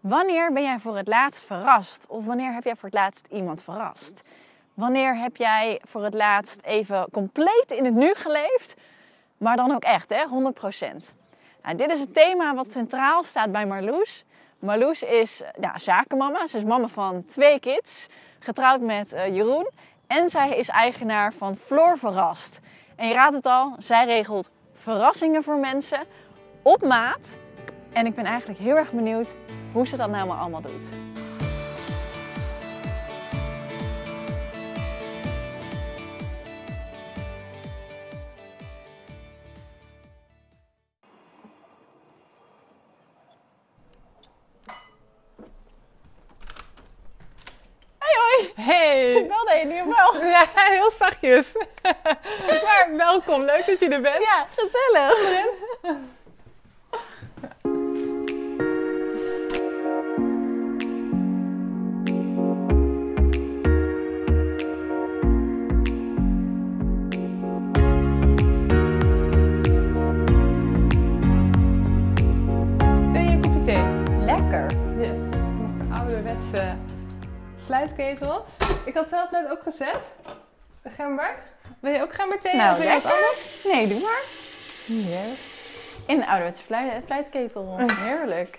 Wanneer ben jij voor het laatst verrast? Of wanneer heb jij voor het laatst iemand verrast? Wanneer heb jij voor het laatst even compleet in het nu geleefd? Maar dan ook echt, hè? 100%. Nou, dit is het thema wat centraal staat bij Marloes. Marloes is ja, zakenmama. Ze is mama van twee kids. Getrouwd met uh, Jeroen. En zij is eigenaar van Floor Verrast. En je raadt het al, zij regelt verrassingen voor mensen op maat. En ik ben eigenlijk heel erg benieuwd hoe ze dat nou allemaal doet. Hey! Ik belde je nu wel. Ja, heel zachtjes. maar welkom, leuk dat je er bent. Ja, gezellig. Fluitketel. Ik had zelf net ook gezet. De gember. Wil je ook gemberthee Nou, of wil je wat anders? Nee, doe maar. Yes. In een ouderwetse fluit, fluitketel. Heerlijk.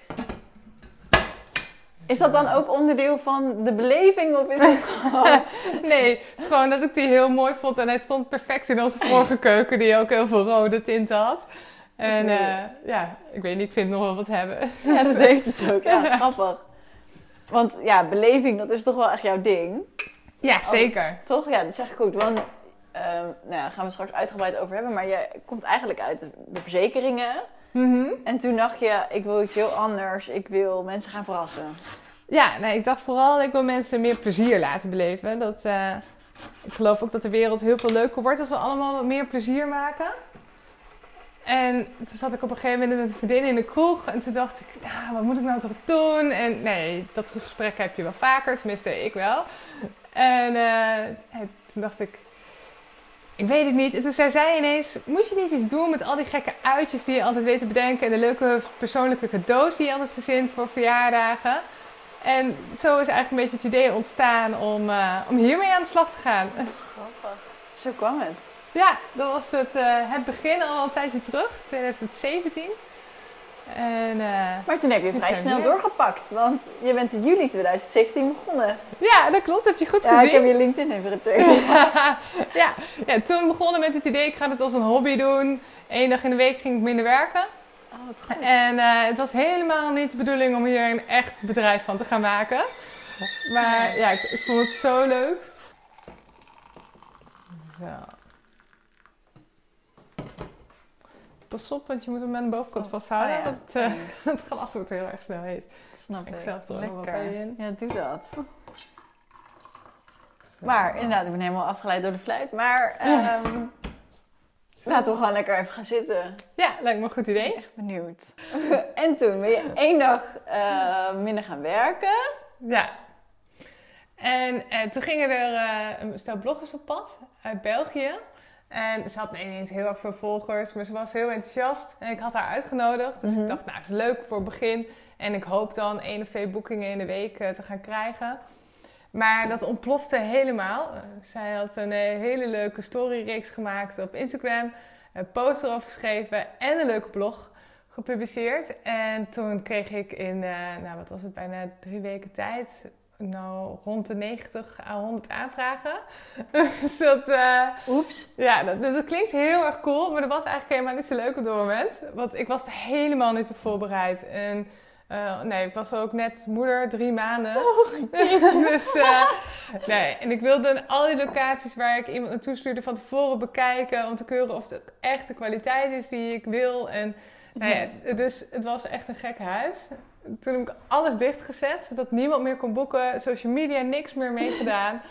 Is dat dan ook onderdeel van de beleving of is het gewoon... Nee, het is gewoon dat ik die heel mooi vond. En hij stond perfect in onze vorige keuken, die ook heel veel rode tinten had. En eh, ja, ik weet niet, ik vind nog wel wat hebben. Ja, dat heeft het ook. Ja, grappig. Want ja, beleving, dat is toch wel echt jouw ding. Ja, zeker. Toch? Ja, dat is echt goed. Want ehm, nou ja, daar gaan we straks uitgebreid over hebben. Maar je komt eigenlijk uit de, verzekeringen. Mhm. En toen dacht je, ik wil iets heel anders. Ik wil mensen gaan verrassen. Ja, nee, ik dacht vooral, ik wil mensen meer plezier laten beleven. Dat, eh, ik geloof ook dat de wereld heel veel leuker wordt als we allemaal wat meer plezier maken. En toen zat ik op een gegeven moment met een vriendin in de kroeg. En toen dacht ik, nou, wat moet ik nou toch doen? En nee, dat gesprek heb je wel vaker. Tenminste, ik wel. En eh, en toen dacht ik, ik weet het niet. En toen zei zij ineens, moet je niet iets doen met al die gekke uitjes die je altijd weet te bedenken. En de leuke persoonlijke cadeaus die je altijd verzint voor verjaardagen. En zo is eigenlijk een beetje het idee ontstaan om, eh, om hiermee aan de slag te gaan. Grappig. Zo kwam het. Ja, dat was het, eh, het begin al een tijdje terug, 2017. En eh, Maar toen heb je vrij snel weer. doorgepakt. Want je bent in juli 2017 begonnen. ja, dat klopt, heb je goed Ja, ik gezien. heb je LinkedIn even gecheckt. ja, ja, toen begonnen met het idee, ik ga het als een hobby doen. Eén dag in de week ging ik minder werken. Oh, wat goed. En eh, het was helemaal niet de bedoeling om hier een echt bedrijf van te gaan maken. Maar ja, ik, ik vond het zo leuk. Zo. Pas op, want je moet hem aan de bovenkant Oh, vasthouden. oh ja, want eh, thanks. het glas wordt heel erg snel heet. Dat snap ik ik. zelf er nog wat bij in. Ja, doe dat. Zo. Maar inderdaad, ik ben helemaal afgeleid door de fluit. Maar ehm, laten we gewoon lekker even gaan zitten. Ja, lijkt me een goed Ik ben idee. echt benieuwd. en toen ben je één dag eh, minder gaan werken. Ja. En eh, toen gingen er eh, een stel bloggers op pad uit België. En ze had niet eens heel erg veel volgers, maar ze was heel enthousiast. En ik had haar uitgenodigd. Dus Mhm. ik dacht, nou, het is leuk voor het begin. En ik hoop dan één of twee boekingen in de week eh, te gaan krijgen. Maar dat ontplofte helemaal. Eh, zij had een eh, hele leuke storyreeks gemaakt op Instagram. Een post erover geschreven en een leuke blog gepubliceerd. En toen kreeg ik in, nou wat was het, bijna drie weken tijd... Nou, rond de 90 à 100 aanvragen. dus dat, eh, Oeps. ja, dat, dat klinkt heel erg cool, maar dat was eigenlijk helemaal niet zo leuk op dat moment. Want ik was er helemaal niet op voorbereid. En eh, nee, ik was ook net moeder, drie maanden. dus eh, nee, en ik wilde al die locaties waar ik iemand naartoe stuurde van tevoren bekijken. Om te keuren of het echt de kwaliteit is die ik wil. En nou ja, dus het was echt een gek huis. Toen heb ik alles dichtgezet, zodat niemand meer kon boeken. Social media, niks meer meegedaan.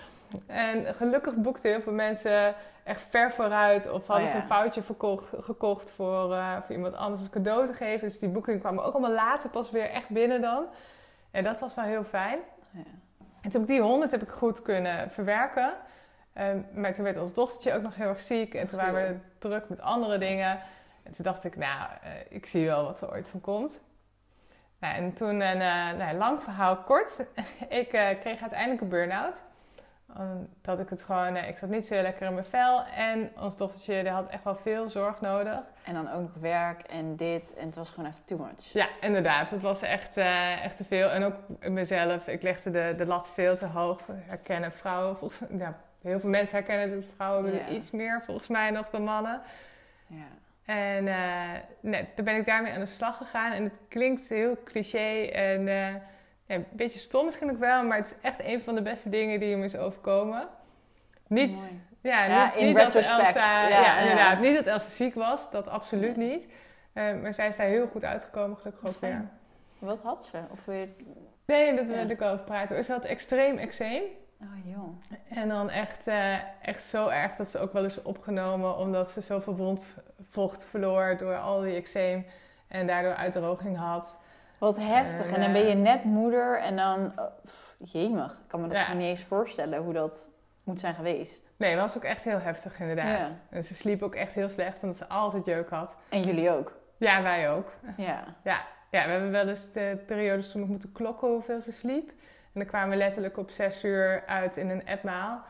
En gelukkig boekten heel veel mensen echt ver vooruit. Of hadden Oh ze een foutje verkocht, gekocht voor, voor iemand anders als cadeau te geven. Dus die boekingen kwamen ook allemaal later pas weer echt binnen dan. En dat was wel heel fijn. Ja. En toen heb ik die 100 heb ik goed kunnen verwerken. Ehm, maar toen werd ons dochtertje ook nog heel erg ziek. En toen waren we druk met andere dingen. En toen dacht ik, nou, eh, ik zie wel wat er ooit van komt. Nou, en toen een uh, nou, lang verhaal kort. ik uh, kreeg uiteindelijk een burn-out. Dat ik het gewoon, uh, ik zat niet zo lekker in mijn vel. En ons dochtertje die had echt wel veel zorg nodig. En dan ook nog werk en dit. En het was gewoon echt too much. Ja, inderdaad. Het was echt, echt te veel. En ook mezelf. Ik legde de, de lat veel te hoog. Herkennen vrouwen. Volgens, ja, heel veel mensen herkennen het. Vrouwen yeah. iets meer volgens mij nog dan mannen. Ja. En uh, nee, toen ben ik daarmee aan de slag gegaan. En het klinkt heel cliché en uh, ja, een beetje stom misschien ook wel, maar het is echt een van de beste dingen die me is overkomen. Niet, ja, ja, niet, niet dat Elsa, ja, ja, inderdaad, niet dat Elsa ziek was, dat absoluut niet. Uh, maar zij is daar heel goed uitgekomen, gelukkig ook weer. Wat had ze? Of weer... Nee, dat wil ik wel over praten. Ze had extreem eczeem. Oh joh. En dan echt, uh, echt zo erg dat ze ook wel eens opgenomen omdat ze zoveel wondvocht verloor door al die eczeem en daardoor uitdroging had. Wat heftig. En, en dan ben je net moeder en dan, oh, jemig, ik kan me dat ja. niet eens voorstellen hoe dat moet zijn geweest. Nee, het was ook echt heel heftig inderdaad. Ja. En ze sliep ook echt heel slecht omdat ze altijd jeuk had. En jullie ook? Ja, wij ook. Ja. Ja, ja we hebben wel eens de periodes toen nog moeten klokken hoeveel ze sliep. En dan kwamen we letterlijk op zes uur uit in een appmaal.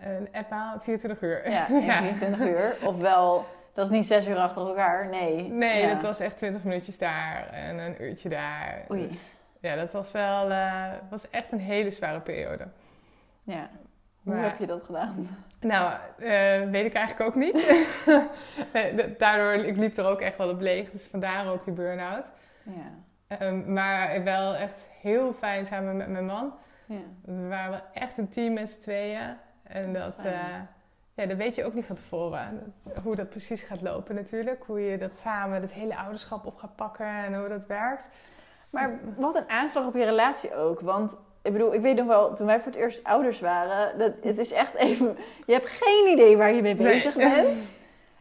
Een appmaal, 24 uur. Ja, 24 uur. Ofwel, dat is niet zes uur achter elkaar, nee. Nee, dat was echt 20 minuutjes daar en een uurtje daar. Oei. Dus, ja, dat was wel, uh, was echt een hele zware periode. Ja. Hoe heb je dat gedaan? Nou, uh, weet ik eigenlijk ook niet. Daardoor, ik liep er ook echt wel op leeg. Dus vandaar ook die burn-out. Ja. Um, maar wel echt heel fijn samen met mijn man. Ja. We waren wel echt een team met z'n tweeën. En dat, uh, ja, dat weet je ook niet van tevoren. Hoe dat precies gaat lopen natuurlijk. Hoe je dat samen, het hele ouderschap op gaat pakken en hoe dat werkt. Maar wat een aanslag op je relatie ook. Want ik bedoel, ik weet nog wel, toen wij voor het eerst ouders waren, dat, het is echt even, je hebt geen idee waar je mee bezig nee. bent.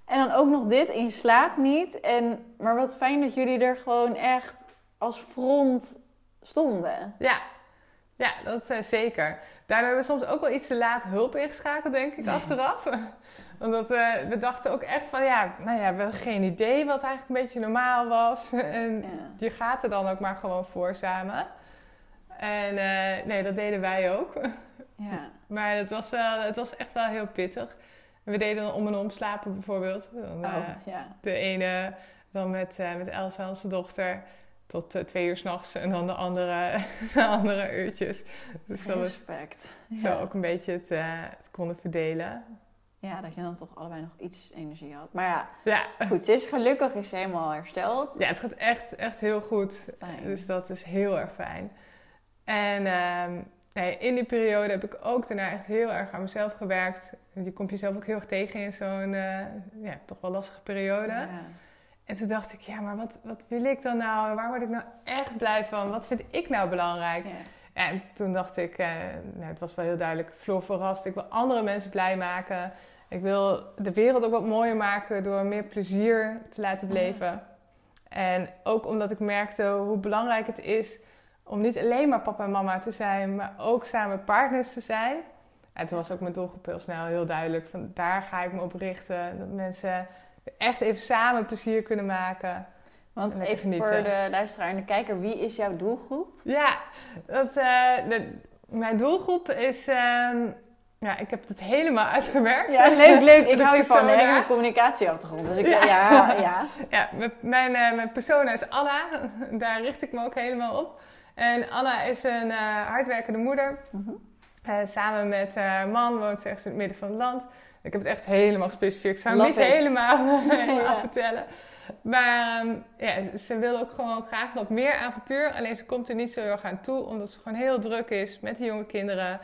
En dan ook nog dit en je slaapt niet. En, maar wat fijn dat jullie er gewoon echt als front stonden. Ja, ja dat uh, zeker. Daardoor hebben we soms ook wel iets te laat hulp ingeschakeld, denk ik, achteraf. Omdat we, we dachten ook echt van, ja, nou ja, we hebben geen idee wat eigenlijk een beetje normaal was. En Ja. je gaat er dan ook maar gewoon voor samen. En eh, nee, dat deden wij ook. Ja. Maar het was, wel, het was echt wel heel pittig. We deden dan om en om slapen bijvoorbeeld. Dan, Oh, eh, ja. de ene dan met, eh, met Elsa, onze dochter, tot eh, twee uur s'nachts. En dan de andere, de andere uurtjes. Dus dat we Respect. zo Ja. ook een beetje het, eh, het konden verdelen. ja, dat je dan toch allebei nog iets energie had. Maar ja, Ja. goed, ze is gelukkig is ze helemaal hersteld. ja, het gaat echt, echt heel goed. Fijn. Dus dat is heel erg fijn. En ehm, nee, in die periode heb ik ook daarna echt heel erg aan mezelf gewerkt. Je komt jezelf ook heel erg tegen in zo'n eh, ja, toch wel lastige periode. Ja. En toen dacht ik, ja, maar wat, wat wil ik dan nou? Waar word ik nou echt blij van? Wat vind ik nou belangrijk? Ja. En toen dacht ik, eh, nou, het was wel heel duidelijk, Floor verrast. Ik wil andere mensen blij maken. Ik wil de wereld ook wat mooier maken door meer plezier te laten beleven. En ook omdat ik merkte hoe belangrijk het is om niet alleen maar papa en mama te zijn, maar ook samen partners te zijn. En toen was ook mijn doelgroep heel snel heel duidelijk. Van daar ga ik me op richten. Dat mensen echt even samen plezier kunnen maken. Want even voor de luisteraar en de kijker, wie is jouw doelgroep? Ja, dat, eh, de- mijn doelgroep is. ehm, ja, ik heb het helemaal uitgewerkt. Ja, leuk, leuk. Ik hou je van. Ik heb een communicatieachtergrond. Dus ik, Ja. ja, ja. mijn, eh, mijn persona is Anna. Daar richt ik me ook helemaal op. En Anna is een eh, hardwerkende moeder. Mhm. Samen met haar man woont ze echt in het midden van het land. Ik heb het echt helemaal gespecificeerd. Ik zou hem Love niet it. helemaal, helemaal Ja. vertellen. Maar ehm, ja, ze- wil ook gewoon graag wat meer avontuur. Alleen ze komt er niet zo heel erg aan toe. Omdat ze gewoon heel druk is met de jonge kinderen.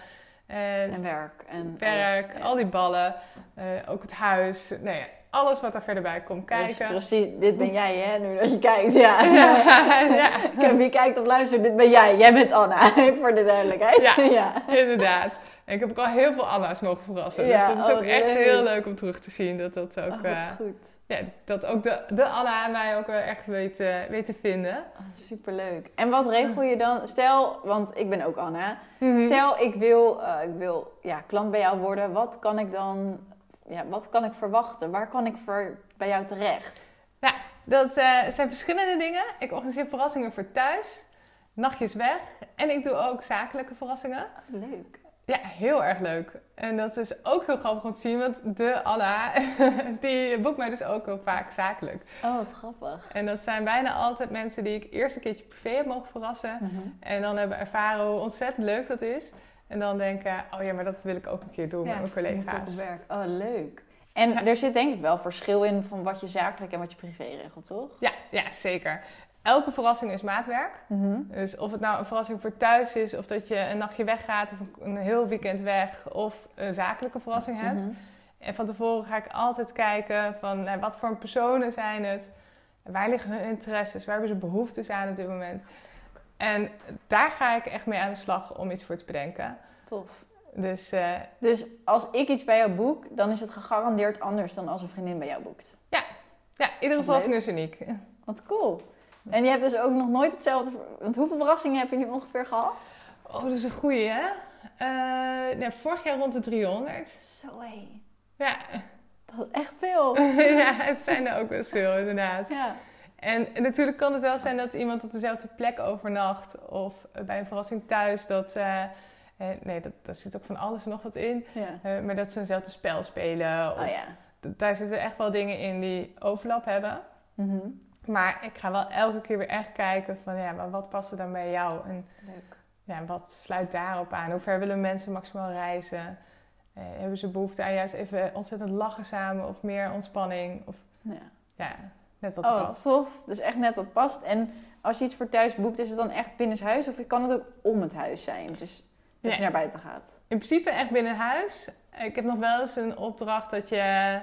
En En werk. En werk, alles. al die ballen. eh, ook het huis. Nou ja, alles wat daar verder bij komt Dus kijken. precies, dit ben jij hè, nu dat je kijkt. Ja. ja, ja. Wie kijkt of luistert, dit ben jij. Jij bent Anna, voor de duidelijkheid. Ja. Inderdaad. En ik heb ook al heel veel Anna's mogen verrassen. Ja, dus dat is oh, ook echt leuk. heel leuk om terug te zien. Dat dat ook, Oh, eh, goed. ja, dat ook de, de Anna en mij ook wel echt weet, eh, weet te vinden. Oh, superleuk. En wat regel je dan? Stel, want ik ben ook Anna. Mhm. Stel, ik wil, eh, ik wil ja, klant bij jou worden. Wat kan ik dan, ja, wat kan ik verwachten? Waar kan ik voor, bij jou terecht? dat eh, zijn verschillende dingen. Ik organiseer verrassingen voor thuis, nachtjes weg. En ik doe ook zakelijke verrassingen. Leuk. Ja, heel erg leuk. En dat is ook heel grappig om te zien, want de Anna, die boekt mij dus ook heel vaak zakelijk. Oh, wat grappig. En dat zijn bijna altijd mensen die ik eerst een keertje privé heb mogen verrassen. Mhm. En dan hebben ervaren hoe ontzettend leuk dat is. En dan denken, oh ja, maar dat wil ik ook een keer doen met mijn collega's. op werk. Oh, leuk. En Ja. er zit denk ik wel verschil in van wat je zakelijk en wat je privé regelt, toch? Ja, ja, zeker. Elke verrassing is maatwerk. Dus of het nou een verrassing voor thuis is, of dat je een nachtje weggaat of een, heel weekend weg, of een zakelijke verrassing hebt. Mhm. En van tevoren ga ik altijd kijken van nou, wat voor personen zijn het, waar liggen hun interesses, waar hebben ze behoeftes aan op dit moment. En daar ga ik echt mee aan de slag om iets voor te bedenken. Tof. Dus eh, Dus als ik iets bij jou boek, dan is het gegarandeerd anders dan als een vriendin bij jou boekt. ja, iedere Wat verrassing is uniek. Wat cool. En je hebt dus ook nog nooit hetzelfde... Want hoeveel verrassingen heb je nu ongeveer gehad? Oh, dat is een goeie, hè? Eh, nee, vorig jaar rond de 300. Zo hé. Ja. Dat is echt veel. ja, het zijn er ook best veel, inderdaad. Ja. En natuurlijk kan het wel zijn dat iemand op dezelfde plek overnacht. Of bij een verrassing thuis. Dat, eh, eh, nee, dat, daar zit ook van alles nog wat in. ja. Eh, maar dat ze eenzelfde spel spelen. Of, Oh ja. Daar zitten echt wel dingen in die overlap hebben. Mhm. Maar ik ga wel elke keer weer echt kijken van ja, maar wat past er dan bij jou? En Leuk. ja, wat sluit daarop aan? Hoe ver willen mensen maximaal reizen? Eh, hebben ze behoefte aan juist even ontzettend lachen samen of meer ontspanning? Of Ja. ja, net wat Oh, past. tof. Dus echt net wat past. En als je iets voor thuis boekt, is het dan echt binnenshuis? Of kan het ook om het huis zijn? Dus dat Nee. je naar buiten gaat. In principe echt binnen huis. Ik heb nog wel eens een opdracht dat je.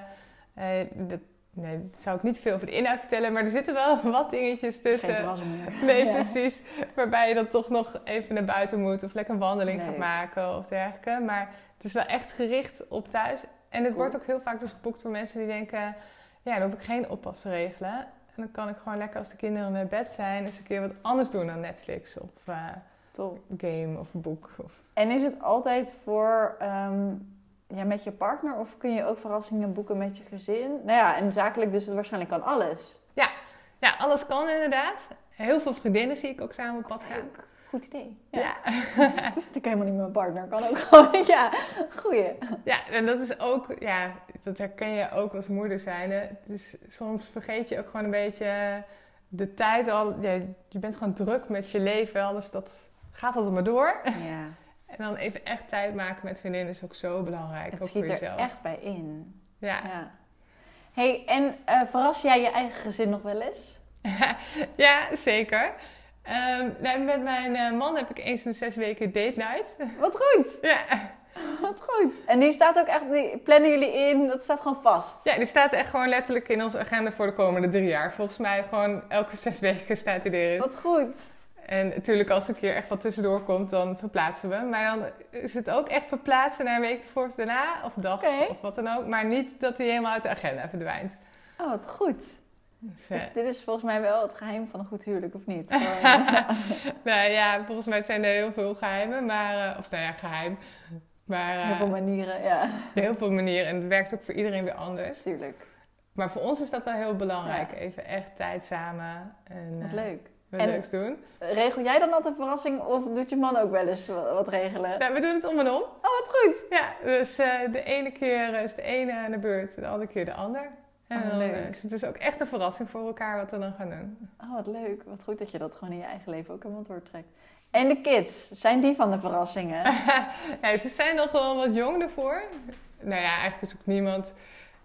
eh, dat, nee, dat zou ik niet veel over de inhoud vertellen, maar er zitten wel wat dingetjes geen tussen. Nee, Ja. precies. Waarbij je dan toch nog even naar buiten moet of lekker een wandeling gaat maken of dergelijke. Maar het is wel echt gericht op thuis. En het Cool. wordt ook heel vaak dus geboekt voor mensen die denken: ja, dan hoef ik geen oppas te regelen. En dan kan ik gewoon lekker als de kinderen naar bed zijn, eens een keer wat anders doen dan Netflix of Top. game of een boek. Of... En is het altijd voor ehm, ja, met je partner? Of kun je ook verrassingen boeken met je gezin? Nou ja, en zakelijk dus het waarschijnlijk kan alles. Ja, alles kan inderdaad. Heel veel vriendinnen zie ik ook samen op pad gaan. Goed idee. Ja. Ja. Het hoeft natuurlijk helemaal niet met mijn partner. Kan ook gewoon. Ja, goeie. ja, en dat is ook, ja, dat herken je ook als moeder zijn. Het is, soms vergeet je ook gewoon een beetje de tijd al. Ja, je bent gewoon druk met je leven, alles dat gaat altijd maar door. Ja, En dan even echt tijd maken met vriendinnen is ook zo belangrijk. het ook voor schiet er jezelf. echt bij in. Ja. Ja. hey, en eh, verras jij je eigen gezin nog wel eens? ja, zeker. Ehm, nou, met mijn eh, man heb ik eens in zes weken date night. Wat goed. ja. Wat goed. En die staat ook echt, die plannen jullie in, dat staat gewoon vast. ja, die staat echt gewoon letterlijk in onze agenda voor de komende drie jaar. Volgens mij gewoon elke zes weken staat hij erin. Wat goed. En natuurlijk als er een keer echt wat tussendoor komt, dan verplaatsen we. Maar dan is het ook echt verplaatsen naar een week ervoor of daarna, of dag of wat dan ook. Maar niet dat hij helemaal uit de agenda verdwijnt. Oh, wat goed. Dus, eh, Dus dit is volgens mij wel het geheim van een goed huwelijk, of niet? Gewoon, nou ja, volgens mij zijn er heel veel geheimen, maar, eh, of nou ja, geheim. Maar eh, Heel veel manieren, ja. heel veel manieren. En het werkt ook voor iedereen weer anders. Tuurlijk. Maar voor ons is dat wel heel belangrijk. Ja. Even echt tijd samen en Wat eh, leuk. Wat En- leuks doen. Regel jij dan altijd een verrassing of doet je man ook wel eens wat, regelen? Nou, we doen het om en om. Oh, wat goed. Ja, dus eh, de ene keer is de ene aan de beurt, de andere keer de ander. En Oh, dan leuk. eh, is het dus ook echt een verrassing voor elkaar wat we dan gaan doen. Oh, wat leuk. Wat goed dat je dat gewoon in je eigen leven ook helemaal doortrekt. En de kids, zijn die van de verrassingen? ja, ze zijn nog wel wat jong ervoor. Nou ja, eigenlijk is ook niemand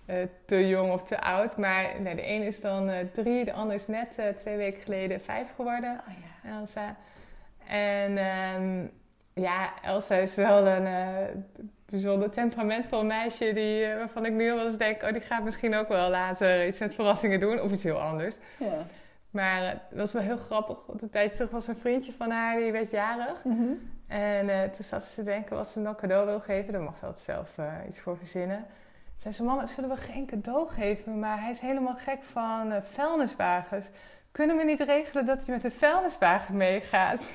eh, te jong of te oud. Maar nee, de ene is dan eh, drie, de andere is net eh, twee weken geleden vijf geworden. Oh ja. Elsa. En ehm, ja, Elsa is wel een bijzonder temperamentvol meisje die, waarvan ik nu al wel eens denk, oh, die gaat misschien ook wel later iets met verrassingen doen of iets heel anders. ja. Maar het was wel heel grappig, want een tijdje terug was een vriendje van haar, die werd jarig. Mhm. En toen zat ze te denken wat ze nog cadeau wil geven. Daar mag ze altijd zelf iets voor verzinnen. Zei ze, mama, zullen we geen cadeau geven? Maar hij is helemaal gek van eh, vuilniswagens. Kunnen we niet regelen dat hij met een vuilniswagen meegaat?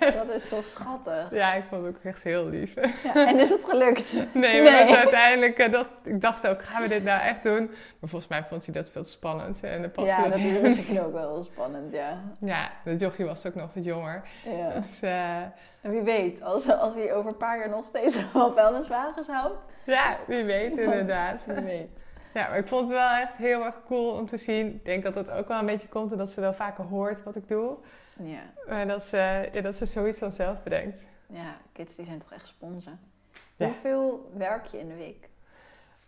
Dat is toch schattig. Ja, ik vond het ook echt heel lief. Ja, en is het gelukt? Nee, maar dat uiteindelijk, eh, dat, ik dacht ook, gaan we dit nou echt doen? Maar volgens mij vond hij dat veel spannend. En dan paste Ja, dat dat is misschien ook wel spannend, ja. Ja, dat jochie was ook nog wat jonger. ja. Dus eh, En wie weet, als, als hij over een paar jaar nog steeds wel vuilniswagens houdt. ja, wie weet inderdaad. Wie weet. Ja, maar ik vond het wel echt heel erg cool om te zien. Ik denk dat het ook wel een beetje komt omdat ze wel vaker hoort wat ik doe. Ja. Maar dat ze, ja, dat ze zoiets vanzelf bedenkt. ja, kids die zijn toch echt sponsen. Ja. Hoeveel werk je in de week?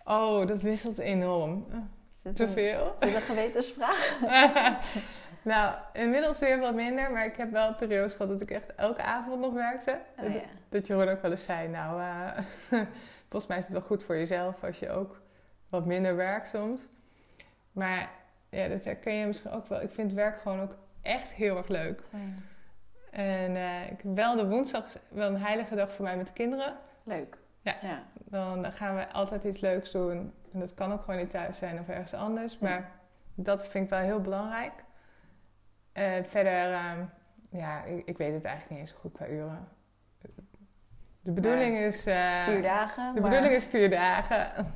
Oh, dat wisselt enorm. Te een- veel? Is dit een gewetensvraag? nou, inmiddels weer wat minder. Maar ik heb wel periodes gehad dat ik echt elke avond nog werkte. Oh, ja. Dat Jeroen ook wel eens zei, nou, eh, volgens mij is het wel goed voor jezelf als je ook wat minder werkt soms. Maar ja, dat herken je misschien ook wel. Ik vind werk gewoon ook echt heel erg leuk. En eh, ik heb wel de woensdag wel een heilige dag voor mij met de kinderen. Leuk. Ja. ja. Dan gaan we altijd iets leuks doen. En dat kan ook gewoon niet thuis zijn of ergens anders. Maar dat vind ik wel heel belangrijk. En verder, ehm, ja, ik, ik weet het eigenlijk niet eens goed qua uren. De bedoeling is... eh, Vier dagen. De maar bedoeling is vier dagen.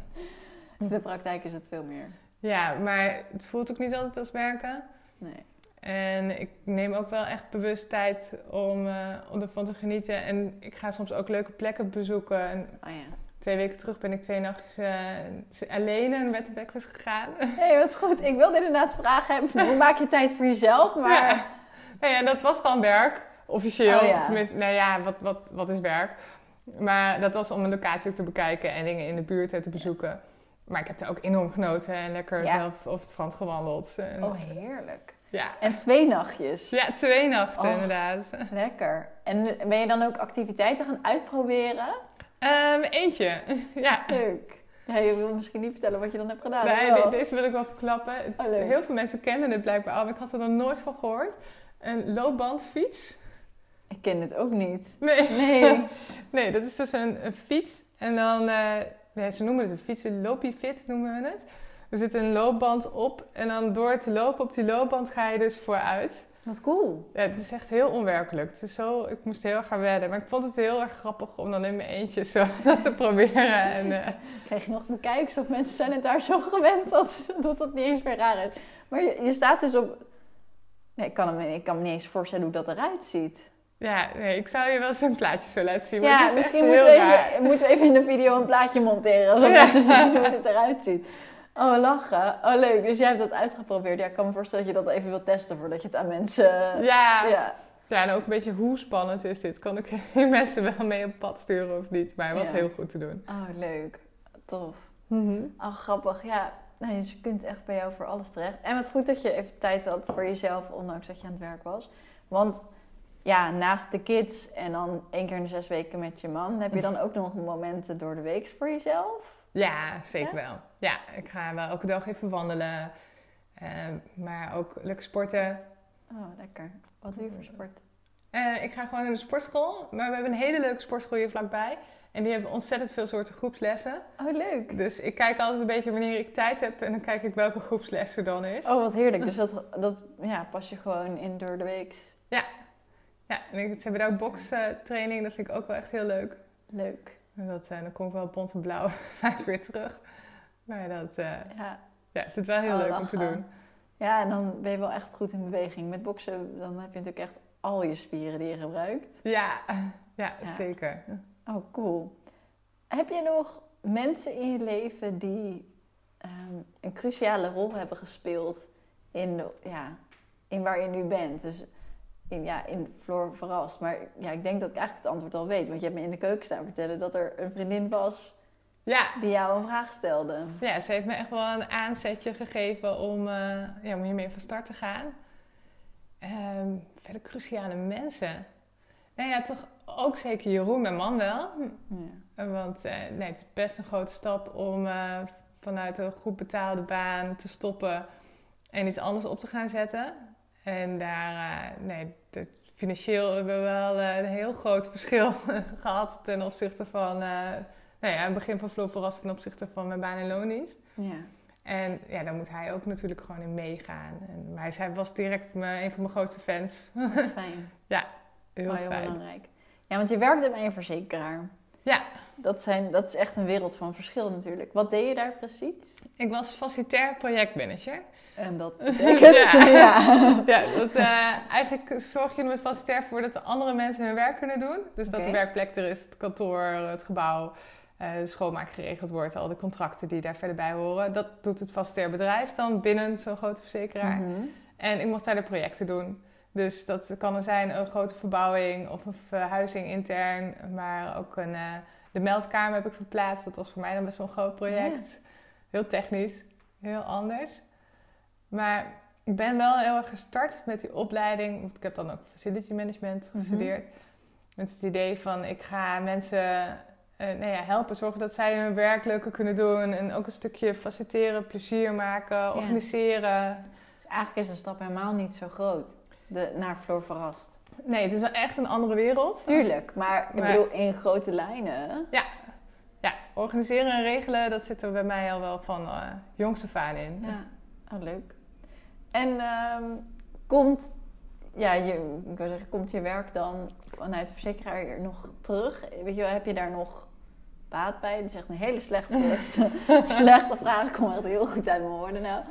in de praktijk is het veel meer. Ja, maar het voelt ook niet altijd als werken. Nee. En ik neem ook wel echt bewust tijd om, eh, om ervan te genieten. En ik ga soms ook leuke plekken bezoeken. En Oh ja. twee weken terug ben ik twee nachtjes eh, alleen Bed and Breakfast gegaan. Hé, hey, wat goed. Ik wilde inderdaad vragen hebben. Hoe maak je tijd voor jezelf? Maar Ja. Nou ja, dat was dan werk, officieel. Oh ja. Tenminste, nou ja, wat, wat, wat is werk? Maar dat was om een locatie ook te bekijken en dingen in de buurt te bezoeken. Maar ik heb er ook enorm genoten en lekker Ja. zelf over het strand gewandeld. En, Oh, heerlijk. Ja. En twee nachtjes. ja, twee nachten Oh. inderdaad. Lekker. En ben je dan ook activiteiten gaan uitproberen? Ehm, eentje, ja. Leuk. Ja, je wil misschien niet vertellen wat je dan hebt gedaan. Nee, de- deze wil ik wel verklappen. Oh. Heel veel mensen kennen het blijkbaar al, maar ik had er nog nooit van gehoord. Een loopbandfiets. Ik ken het ook niet. Nee. Nee. Nee, dat is dus een, een fiets. En dan, nee, ze noemen het een fiets, een loopie-fit noemen we het. Er zit een loopband op en dan door te lopen op die loopband ga je dus vooruit. Wat cool. Ja, het is echt heel onwerkelijk. Het is zo, ik moest heel erg gaan wedden. Maar ik vond het heel erg grappig om dan in mijn eentje zo dat te proberen. En, eh, Kreeg je nog bekijks of mensen zijn het daar zo gewend dat, dat het niet eens meer raar is. Maar je, je staat dus op... Nee, ik kan, me, ik kan me niet eens voorstellen hoe dat eruit ziet. ja, nee, ik zou je wel eens een plaatje zo laten zien. Maar Ja, het is misschien moeten we, even, moeten we even in de video een plaatje monteren. Zodat Ja. mensen zien hoe het eruit ziet. Oh, lachen. Oh, leuk. Dus jij hebt dat uitgeprobeerd. Ja, ik kan me voorstellen dat je dat even wilt testen voordat je het aan mensen... Ja, ja. ja. en ook een beetje hoe spannend is dit? Kan ik mensen wel mee op pad sturen of niet? Maar het was Ja. heel goed te doen. Oh, leuk. Tof. Mhm. Oh, grappig. Ja, nou, dus je kunt echt bij jou voor alles terecht. En wat goed dat je even tijd had voor jezelf, ondanks dat je aan het werk was. Want ja, naast de kids en dan één keer in de zes weken met je man, heb je dan ook nog momenten door de week voor jezelf? Ja, zeker wel. Ja, ik ga wel elke dag even wandelen. eh, maar ook lekker sporten. Oh, lekker. Wat doe je voor sport? Eh, ik ga gewoon naar de sportschool. Maar we hebben een hele leuke sportschool hier vlakbij. En die hebben ontzettend veel soorten groepslessen. Oh, leuk. Dus ik kijk altijd een beetje wanneer ik tijd heb. En dan kijk ik welke groepsles er dan is. Oh, wat heerlijk. Dus dat, dat ja, pas je gewoon in door de week. Ja, en ik, ze hebben daar ook bokstraining. Dat vind ik ook wel echt heel leuk. Leuk. En dat, eh, dan kom ik wel bont en blauw vaak weer terug. Maar dat eh, Ja. ja, ik vind het wel heel Oh, leuk om te doen. ja, en dan ben je wel echt goed in beweging. Met boksen, dan heb je natuurlijk echt al je spieren die je gebruikt. Ja, ja, Ja. zeker. Oh, cool. Heb je nog mensen in je leven die ehm, een cruciale rol hebben gespeeld in, de, ja, in waar je nu bent? Dus in, ja, in Floor verrast. Maar ja, ik denk dat ik eigenlijk het antwoord al weet. Want je hebt me in de keuken staan vertellen dat er een vriendin was Ja, die jou een vraag stelde. Ja, ze heeft me echt wel een aanzetje gegeven om, eh, ja, om hiermee van start te gaan. Ehm, verder cruciale mensen. Nou ja, toch ook zeker Jeroen, mijn man wel. Ja. Want eh, nee, het is best een grote stap om eh, vanuit een goed betaalde baan te stoppen en iets anders op te gaan zetten. En daar, eh, nee, financieel hebben we wel eh, een heel groot verschil gehad ten opzichte van, eh, nou ja, het begin van Flow Verrast ten opzichte van mijn baan en loondienst. ja. En ja, daar moet hij ook natuurlijk gewoon in meegaan. En, maar hij was direct een van mijn grootste fans. Dat is fijn. heel Wel heel fijn. belangrijk. Ja, want je werkte bij een verzekeraar. Ja, Dat, zijn, dat is echt een wereld van verschil natuurlijk. Wat deed je daar precies? ik was facilitair projectmanager. En dat betekent... Ja. ja. Ja, dat, eh, eigenlijk zorg je er met facilitair voor dat de andere mensen hun werk kunnen doen. Dus dat de werkplek er is, het kantoor, het gebouw, eh, de schoonmaak geregeld wordt, al de contracten die daar verder bij horen. Dat doet het facilitair bedrijf dan binnen zo'n grote verzekeraar. Mhm. En ik mocht daar de projecten doen. Dus dat kan er zijn een grote verbouwing of een verhuizing intern, maar ook een, eh, de meldkamer heb ik verplaatst. Dat was voor mij dan best wel een groot project. Heel technisch, heel anders. Maar ik ben wel heel erg gestart met die opleiding. Want ik heb dan ook facility management Mhm. gestudeerd. Met het idee van ik ga mensen eh, nou ja, helpen, zorgen dat zij hun werk leuker kunnen doen. En ook een stukje faciliteren, plezier maken, organiseren. Dus eigenlijk is de stap helemaal niet zo groot. De, naar Floor Verrast. Nee, het is wel echt een andere wereld. Tuurlijk, maar ik Maar- bedoel in grote lijnen. Ja, organiseren en regelen, dat zit er bij mij al wel van eh jongs af aan in. Ja, oh, leuk. En ehm, komt, ja, je, ik wil zeggen, komt je werk dan vanuit de verzekeraar nog terug? Weet je wel, heb je daar nog baat bij? Dat is echt een hele slechte, slechte vraag. Ik kom echt heel goed uit mijn woorden nou.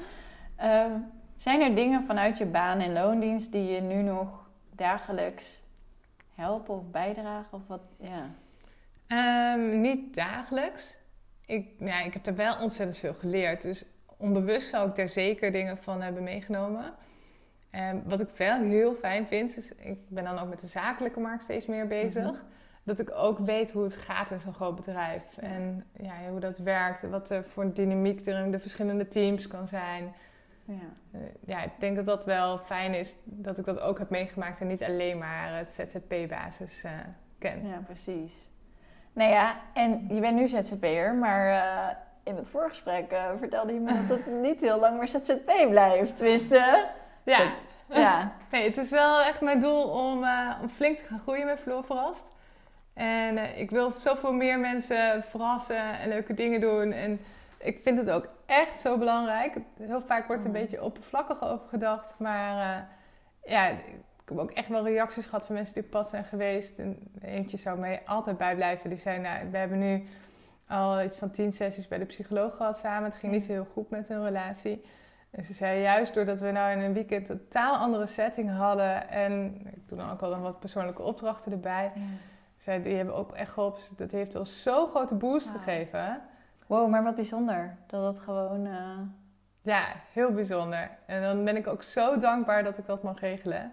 Ehm, zijn er dingen vanuit je baan en loondienst die je nu nog dagelijks helpen of bijdragen? Of wat, ja. Ehm, niet dagelijks. Ik, ja, ik heb er wel ontzettend veel geleerd. Dus onbewust zou ik daar zeker dingen van hebben meegenomen. Ehm, wat ik wel heel fijn vind, is ik ben dan ook met de zakelijke markt steeds meer bezig. Mhm. Dat ik ook weet hoe het gaat in zo'n groot bedrijf. En ja, hoe dat werkt. Wat er voor dynamiek er in de verschillende teams kan zijn. Ja. Eh, ja, ik denk dat dat wel fijn is dat ik dat ook heb meegemaakt. En niet alleen maar het ZZP-basis eh, ken. Ja, precies. Nou ja, en je bent nu ZZP'er, maar eh, in het voorgesprek vertelde je me dat het niet heel lang meer ZZP blijft. Tenminste, Ja. Goed. ja. Nee, het is wel echt mijn doel om, om flink te gaan groeien met Floor Verrast. En ik wil zoveel meer mensen verrassen en leuke dingen doen. En ik vind het ook echt zo belangrijk. Heel vaak wordt er een beetje oppervlakkig over gedacht. Maar eh, ja, ik heb ook echt wel reacties gehad van mensen die pad zijn geweest. En eentje zou mij altijd bijblijven. Die zei, nou, we hebben nu al iets van tien sessies bij de psycholoog gehad samen. Het ging niet zo heel goed met hun relatie. En ze zei juist doordat we nou in een weekend een totaal andere setting hadden. En ik doe dan ook al dan wat persoonlijke opdrachten erbij. Zei, die hebben ook echt geholpen. Dus Dat heeft ons zo'n grote boost gegeven. Wow, maar wat bijzonder dat dat gewoon... eh, Ja, heel bijzonder. En dan ben ik ook zo dankbaar dat ik dat mag regelen.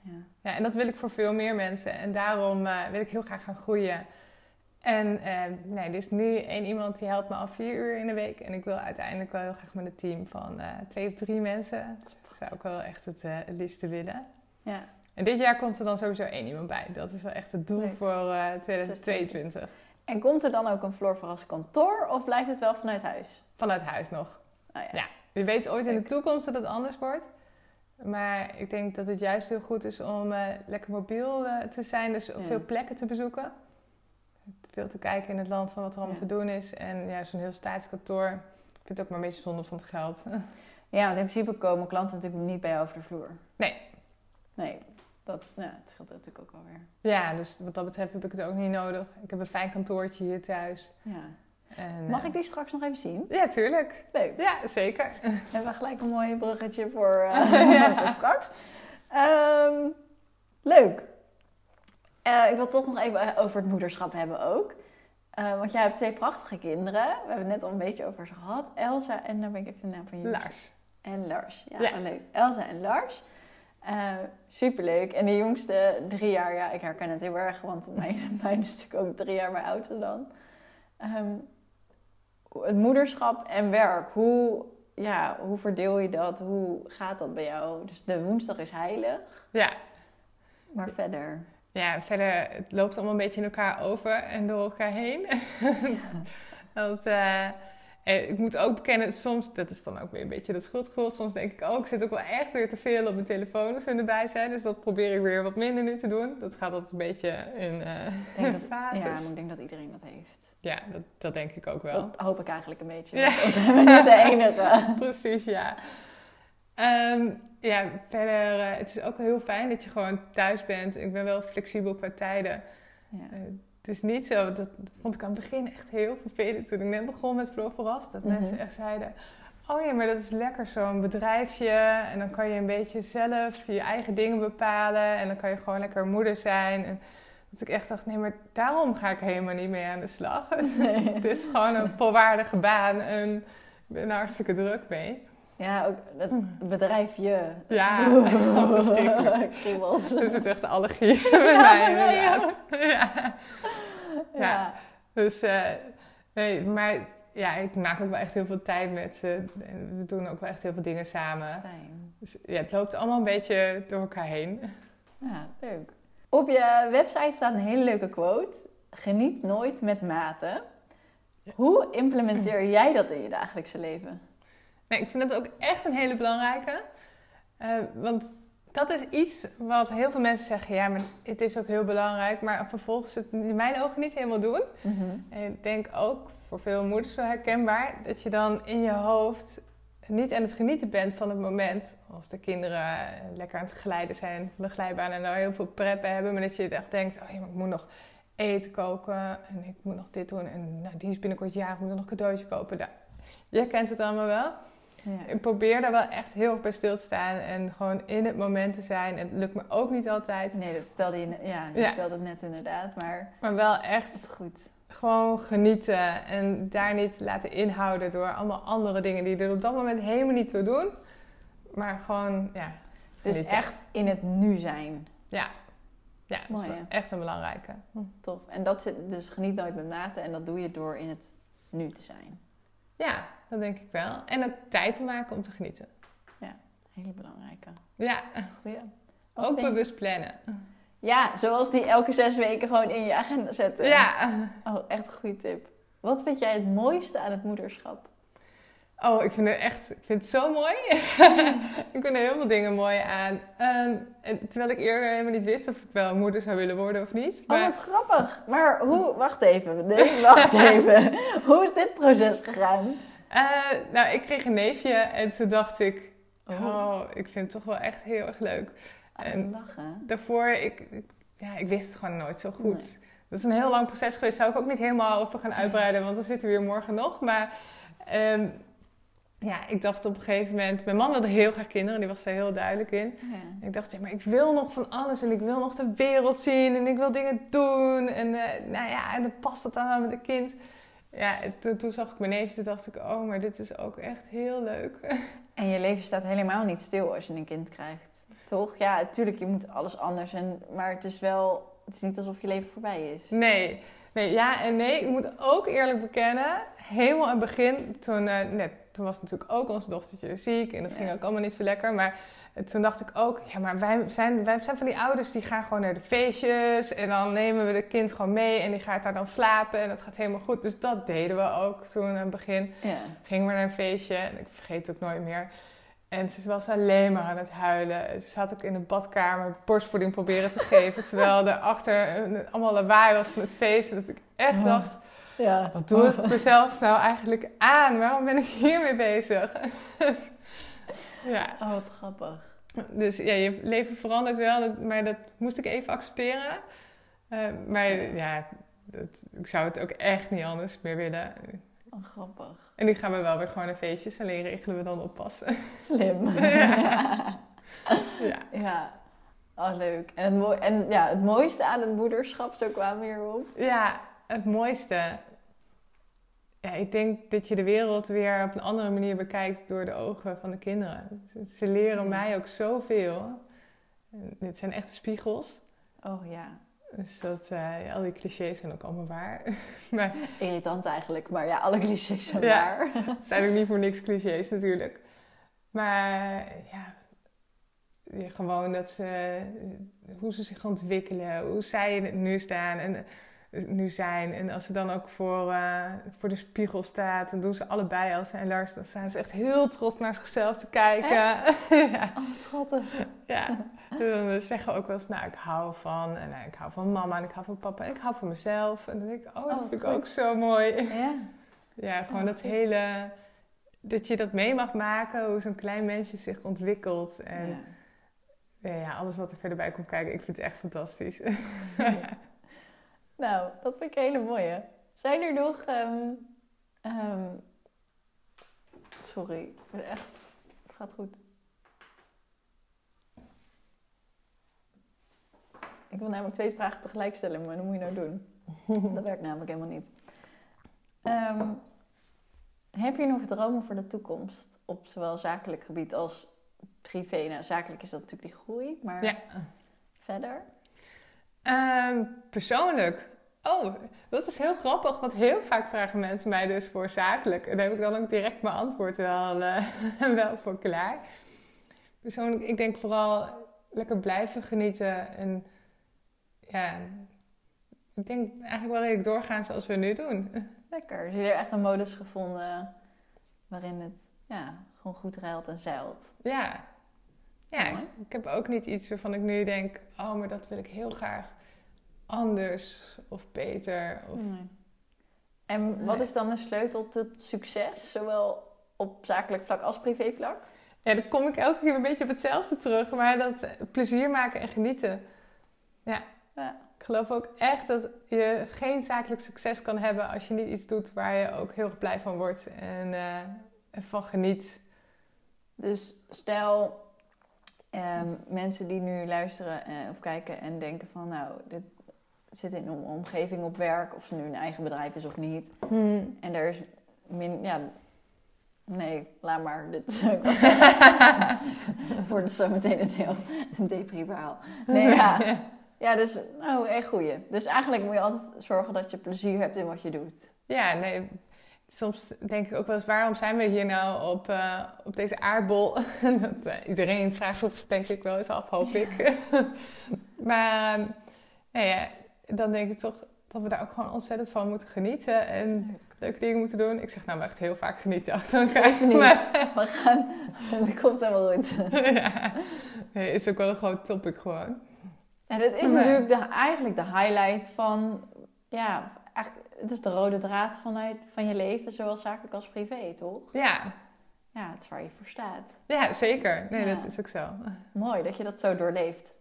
ja. Ja, en dat wil ik voor veel meer mensen. En daarom eh, wil ik heel graag gaan groeien. En eh, nee, er is nu één iemand die helpt me al vier uur in de week. En ik wil uiteindelijk wel heel graag met een team van eh, twee of drie mensen. Dat zou ik wel echt het, het liefste willen. ja. En dit jaar komt er dan sowieso één iemand bij. Dat is wel echt het doel voor eh, 2022. En komt er dan ook een Floor Verras kantoor of blijft het wel vanuit huis? Vanuit huis nog. Nou ja. Ja. Wie weet ooit in de toekomst dat het anders wordt. Maar ik denk dat het juist heel goed is om eh, lekker mobiel eh, te zijn. Dus op Ja. veel plekken te bezoeken. Veel te kijken in het land van wat er allemaal Ja. te doen is. En ja, zo'n heel staatskantoor. Ik vind het ook maar een beetje zonde van het geld. Ja, want in principe komen klanten natuurlijk niet bij jou over de vloer. Nee, dat, nou, scheelt natuurlijk ook wel weer. ja, dus wat dat betreft heb ik het ook niet nodig. Ik heb een fijn kantoortje hier thuis. Ja. En, Mag eh, ik die straks nog even zien? Ja, tuurlijk. Leuk. Ja, zeker. We hebben gelijk een mooi bruggetje voor, eh, Ja. voor straks. Ehm, leuk. Eh, ik wil toch nog even over het moederschap hebben ook. Want jij hebt twee prachtige kinderen. We hebben het net al een beetje over ze gehad. Elsa en dan ben ik even de naam van jullie. Lars. En Lars. Ja, Ja. oh, leuk. Elsa en Lars. Eh, superleuk. En de jongste drie jaar, ja, ik herken het heel erg. Want mijn, mijn is natuurlijk ook drie jaar mijn oudste dan. Ehm, het moederschap en werk. Hoe, ja, hoe verdeel je dat? Hoe gaat dat bij jou? Dus de woensdag is heilig. Ja, Maar verder. Ja, verder, het loopt allemaal een beetje in elkaar over en door elkaar heen. Want, eh, ik moet ook bekennen, soms, dat is dan ook weer een beetje dat schuldgevoel. Soms denk ik ook, ik zit ook wel echt weer te veel op mijn telefoon als we erbij zijn. Dus dat probeer ik weer wat minder nu te doen. Dat gaat altijd een beetje in Ik denk dat, fases. ja, Ja, maar ik denk dat iedereen dat heeft. dat, dat denk ik ook wel. Dat hoop ik eigenlijk een beetje. Ja. Dan zijn we niet de enige. Precies, ja. Ehm, ja, verder, eh, het is ook heel fijn dat je gewoon thuis bent. Ik ben wel flexibel qua tijden. Ja. Eh, het is niet zo, dat, vond ik aan het begin echt heel vervelend toen ik net begon met Vlog Verrast. Dat Mhm. mensen echt zeiden, oh ja, maar dat is lekker zo'n bedrijfje. En dan kan je een beetje zelf je eigen dingen bepalen. En dan kan je gewoon lekker moeder zijn. En dat ik echt dacht, nee, maar daarom ga ik helemaal niet mee aan de slag. het is gewoon een volwaardige baan en ik ben er hartstikke druk mee. Ja, ook het bedrijfje. Ja, verschrikkelijk. Kriebels. Er zit echt allergie bij mij Ja, ja. Ja. Ja. Dus, eh, nee, maar ja, ik maak ook wel echt heel veel tijd met ze. En we doen ook wel echt heel veel dingen samen. Fijn. Dus ja, het loopt allemaal een beetje door elkaar heen. Ja, leuk. Op je website staat een hele leuke quote. Geniet nooit met mate. Hoe implementeer jij dat in je dagelijkse leven? Nee, ik vind dat ook echt een hele belangrijke. Eh, want dat is iets wat heel veel mensen zeggen, ja, maar het is ook heel belangrijk, maar vervolgens het in mijn ogen niet helemaal doen. En ik denk ook voor veel moeders wel herkenbaar dat je dan in je hoofd niet aan het genieten bent van het moment. Als de kinderen lekker aan het glijden zijn de glijbaan en daar heel veel preppen hebben. Maar dat je echt denkt, oh ja, maar ik moet nog eten koken en ik moet nog dit doen. En nou, die is binnenkort jarig, ik moet nog een cadeautje kopen. Nou, je kent het allemaal wel. Ja. Ik probeer daar wel echt heel erg bij stil te staan en gewoon in het moment te zijn. Het lukt me ook niet altijd. Nee, dat vertelde je, ja, je Ja. vertelde het net inderdaad, maar Maar wel echt goed. gewoon genieten en daar niet laten inhouden door allemaal andere dingen die er op dat moment helemaal niet toe doen. Maar gewoon, ja, Dus genieten. echt in het nu zijn. ja, ja dat Mooi, is wel echt een belangrijke. Tof. En dat zit dus geniet nooit met mate en dat doe je door in het nu te zijn. Ja, dat denk ik wel. En het tijd te maken om te genieten. Hele belangrijke. Ja, Goeie. Ook bewust plannen. Ja, zoals die elke zes weken gewoon in je agenda zetten. Ja. Oh, echt een goede tip. Wat vind jij het mooiste aan het moederschap? Oh, ik vind het echt, ik vind het zo mooi. ik vind er heel veel dingen mooi aan. Ehm, en terwijl ik eerder helemaal niet wist of ik wel moeder zou willen worden of niet. Oh, wat grappig. Maar hoe... Wacht even. Nee, wacht even. hoe is dit proces gegaan? eh, nou, ik kreeg een neefje en toen dacht ik, Oh. oh, ik vind het toch wel echt heel erg leuk. Aan En lachen. daarvoor, ik, ik- ja, ik wist het gewoon nooit zo goed. Nee. Dat is een heel lang proces geweest. Zou ik ook niet helemaal over gaan uitbreiden, want dan zitten we hier morgen nog. Maar ehm, ja, ik dacht op een gegeven moment... Mijn man wilde heel graag kinderen, die was daar heel duidelijk in. Ja. Ik dacht, ja, maar ik wil nog van alles en ik wil nog de wereld zien en ik wil dingen doen. En eh, nou ja, en dan past dat wel met een kind. Ja, en toen, toen zag ik mijn neefje, toen dacht ik, oh, maar dit is ook echt heel leuk. En je leven staat helemaal niet stil als je een kind krijgt. Toch? Ja, natuurlijk, je moet alles anders. En, maar het is wel... Het is niet alsof je leven voorbij is. Nee, nee, ja en nee. Ik moet ook eerlijk bekennen, helemaal aan het begin, toen, net, toen was natuurlijk ook ons dochtertje ziek en dat Ja. ging ook allemaal niet zo lekker. Maar eh, toen dacht ik ook, ja, maar wij zijn, wij zijn van die ouders die gaan gewoon naar de feestjes en dan nemen we de kind gewoon mee en die gaat daar dan slapen en dat gaat helemaal goed. Dus dat deden we ook toen aan het begin. Ja. Gingen we naar een feestje en ik vergeet het ook nooit meer. En ze was alleen maar aan het huilen. Ze zat ook in de badkamer borstvoeding proberen te geven. Terwijl er achter allemaal lawaai was van het feest. Dat ik echt Oh. dacht, Ja. wat doe ik mezelf nou eigenlijk aan? Waarom ben ik hiermee bezig? ja, Oh, wat grappig. dus ja, je leven verandert wel. Maar dat moest ik even accepteren. Eh, maar ja, dat, ik zou het ook echt niet anders meer willen. Oh, grappig. En nu gaan we wel weer gewoon naar feestjes. Alleen regelen we dan oppassen. Slim. Ja. ja. Ja. Oh, leuk. En het, mooi, en ja, het mooiste aan het moederschap, zo kwamen we hierop. Ja, het mooiste. Ja, ik denk dat je de wereld weer op een andere manier bekijkt door de ogen van de kinderen. Ze, leren Ja. mij ook zoveel. Dit zijn echte spiegels. Oh ja. Dus dat, eh, ja, al die clichés zijn ook allemaal waar. maar Irritant eigenlijk, maar ja, alle clichés zijn Ja. waar. het zijn ook niet voor niks clichés natuurlijk. Maar ja, gewoon dat ze, hoe ze zich ontwikkelen, hoe zij nu staan en eh, nu zijn. En als ze dan ook voor, eh, voor de spiegel staat, dan doen ze allebei als en Lars, dan staan ze echt heel trots naar zichzelf te kijken. ja, Oh, wat schattig. ja. Dan zeggen we ook wel eens, nou, ik hou van, en nou, ik hou van mama en ik hou van papa en ik hou van mezelf. En dan denk ik, oh, dat wat vind ik goed. ook zo mooi. Ja. Ja, gewoon dat goed. hele dat je dat mee mag maken, hoe zo'n klein mensje zich ontwikkelt. En Ja. ja. ja, alles wat er verder bij komt kijken, ik vind het echt fantastisch. Nou, dat vind ik een hele mooie. Zijn er nog... ehm, ehm, sorry, echt. Het gaat goed. Ik wil namelijk twee vragen tegelijk stellen, maar dat moet je nou doen. Dat werkt namelijk helemaal niet. Ehm, heb je nog dromen voor de toekomst? Op zowel zakelijk gebied als privé? Nou, zakelijk is dat natuurlijk die groei, maar ja. verder? Ehm, persoonlijk. Oh, dat is heel grappig, want heel vaak vragen mensen mij dus voor zakelijk. En daar heb ik dan ook direct mijn antwoord wel, eh, wel voor klaar. Persoonlijk, ik denk vooral lekker blijven genieten. En ja, ik denk eigenlijk wel redelijk doorgaan zoals we nu doen. Lekker. Dus jullie hebben echt een modus gevonden waarin het ja, gewoon goed ruilt en zeilt. Ja. Ja, ik heb ook niet iets waarvan ik nu denk, oh, maar dat wil ik heel graag anders of beter. Of... Nee. En wat is dan de sleutel tot succes, zowel op zakelijk vlak als privé vlak? Ja, dan kom ik elke keer een beetje op hetzelfde terug, maar dat eh, plezier maken en genieten. Ja. Ja. Ik geloof ook echt dat je geen zakelijk succes kan hebben als je niet iets doet waar je ook heel erg blij van wordt en, eh, en van geniet. Dus stel ehm, mensen die nu luisteren eh, of kijken en denken van nou, dit zit in een omgeving op werk, of ze nu een eigen bedrijf is of niet. En er is min, ja, nee, laat maar. Dit wordt het zo meteen een heel een depri verhaal. Nee, ja. Ja, dus, nou, echt goeie. Dus eigenlijk moet je altijd zorgen dat je plezier hebt in wat je doet. Ja, nee. Soms denk ik ook wel eens, waarom zijn we hier nou op, eh, op deze aardbol? dat, eh, iedereen vraagt zich denk ik wel eens af, hoop ik. maar ja, dan denk ik toch dat we daar ook gewoon ontzettend van moeten genieten. En leuke dingen moeten doen. Ik zeg nou maar echt heel vaak genieten achter elkaar. Even niet. Maar, We gaan, het komt helemaal goed. ja, nee, is ook wel een groot topic gewoon. En dit is natuurlijk de, eigenlijk de highlight van, ja, eigenlijk, het is de rode draad vanuit, van je leven, zowel zakelijk als privé, toch? Ja, Ja, het is waar je voor staat. ja zeker. Nee, Ja. dat is ook zo. Mooi dat je dat zo doorleeft.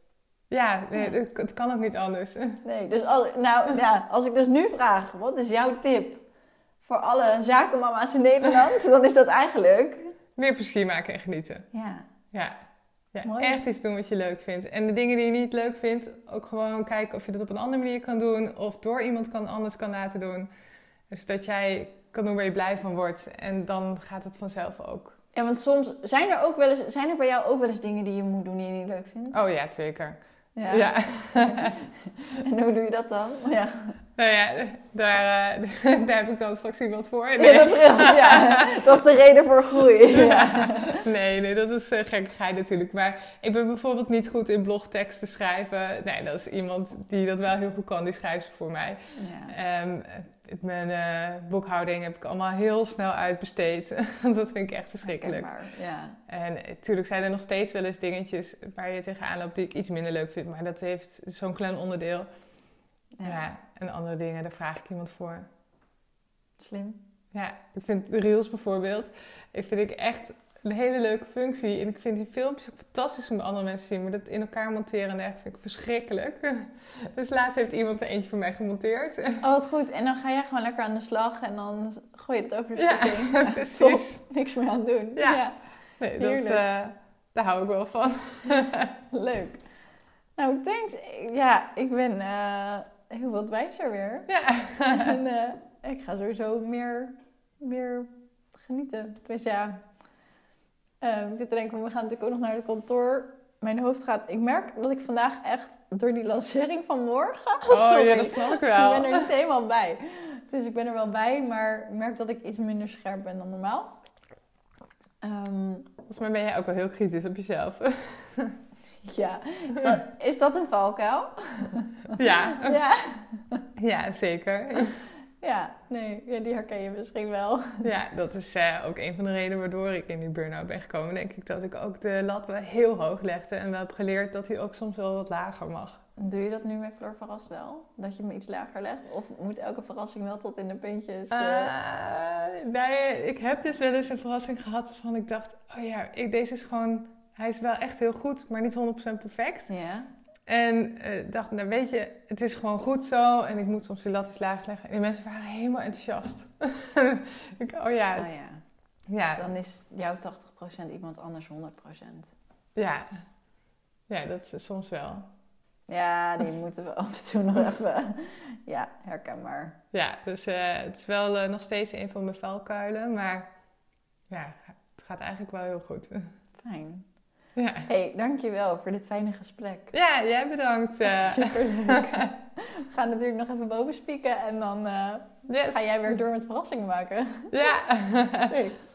Ja, nee, Ja. Het, kan ook niet anders. Nee, dus al, nou, ja, als ik dus nu vraag, wat is jouw tip voor alle zakenmama's in Nederland? Dan is dat eigenlijk, Meer plezier maken en genieten. ja, Ja. ja Mooi. echt iets doen wat je leuk vindt. En de dingen die je niet leuk vindt, ook gewoon kijken of je dat op een andere manier kan doen. Of door iemand kan, anders kan laten doen. Zodat jij kan doen waar je blij van wordt. En dan gaat het vanzelf ook. Ja, want soms zijn er ook wel eens, zijn er bij jou ook wel eens dingen die je moet doen die je niet leuk vindt? Oh ja, zeker. Ja. Ja. En hoe doe je dat dan? Ja, Nou ja, daar, eh, daar heb ik dan straks iemand voor. ja dat scheelt. Ja, dat is de reden voor groei. Ja. Nee, nee, dat is uh, gekkigheid natuurlijk. Maar ik ben bijvoorbeeld niet goed in blogteksten schrijven. Nee, dat is iemand die dat wel heel goed kan. Die schrijft ze voor mij. Ja. Ehm, mijn eh, boekhouding heb ik allemaal heel snel uitbesteed. Want dat vind ik echt verschrikkelijk. Ja. En natuurlijk zijn er nog steeds wel eens dingetjes waar je tegenaan loopt die ik iets minder leuk vind. Maar dat heeft zo'n klein onderdeel. Ja. Ja. en andere dingen, daar vraag ik iemand voor. Slim. Ja, ik vind reels bijvoorbeeld, ik vind ik echt een hele leuke functie. En ik vind die filmpjes ook fantastisch om bij andere mensen te zien. Maar dat in elkaar monteren en dergelijke vind ik verschrikkelijk. Dus laatst heeft iemand er eentje voor mij gemonteerd. Oh, wat goed. En dan ga jij gewoon lekker aan de slag en dan gooi je het over de Ja, schutting. precies. Top. Niks meer aan doen. Ja. Nee, dat, eh, daar hou ik wel van. Leuk. Nou, thanks. Ja, ik ben eh, heel wat wijzer weer. Ja. en eh, ik ga sowieso meer, meer genieten. Dus ja, eh, ik zit te denken, we gaan natuurlijk ook nog naar het kantoor. Mijn hoofd gaat... Ik merk dat ik vandaag echt door die lancering van morgen... Oh sorry, ja, dat snap ik Ik wel. ben er niet helemaal bij. Dus ik ben er wel bij, maar ik merk dat ik iets minder scherp ben dan normaal. Ehm, Volgens mij ben jij ook wel heel kritisch op jezelf. ja, is dat, is dat een valkuil? ja. Ja. ja, zeker. Ja, nee, ja, die herken je misschien wel. Ja, dat is eh, ook een van de redenen waardoor ik in die burn-out ben gekomen. Denk ik dat ik ook de lat wel heel hoog legde en wel heb geleerd dat hij ook soms wel wat lager mag. Doe je dat nu met Floor Verrast wel? Dat je me iets lager legt? Of moet elke verrassing wel tot in de puntjes? Uh, nee, ik heb dus wel eens een verrassing gehad waarvan ik dacht... Oh ja, ik, deze is gewoon... Hij is wel echt heel goed, maar niet 100% perfect. Ja. En uh, dacht, nou weet je, het is gewoon goed zo. En ik moet soms die lat eens laag leggen. En die mensen waren helemaal enthousiast. ik, oh ja. Oh ja. ja. Dan is jouw 80% iemand anders 100%. Ja. Ja, dat is soms wel. Ja, die moeten we af en toe nog even. Ja, herkenbaar. Ja, dus uh, het is wel uh, nog steeds een van mijn vuilkuilen. Maar ja, het gaat eigenlijk wel heel goed. Fijn. Ja. hey, dankjewel voor dit fijne gesprek. Ja, jij bedankt. Uh... Superleuk. we gaan natuurlijk nog even boven spieken en dan yes. ga jij weer door met verrassingen maken. Ja. Thanks.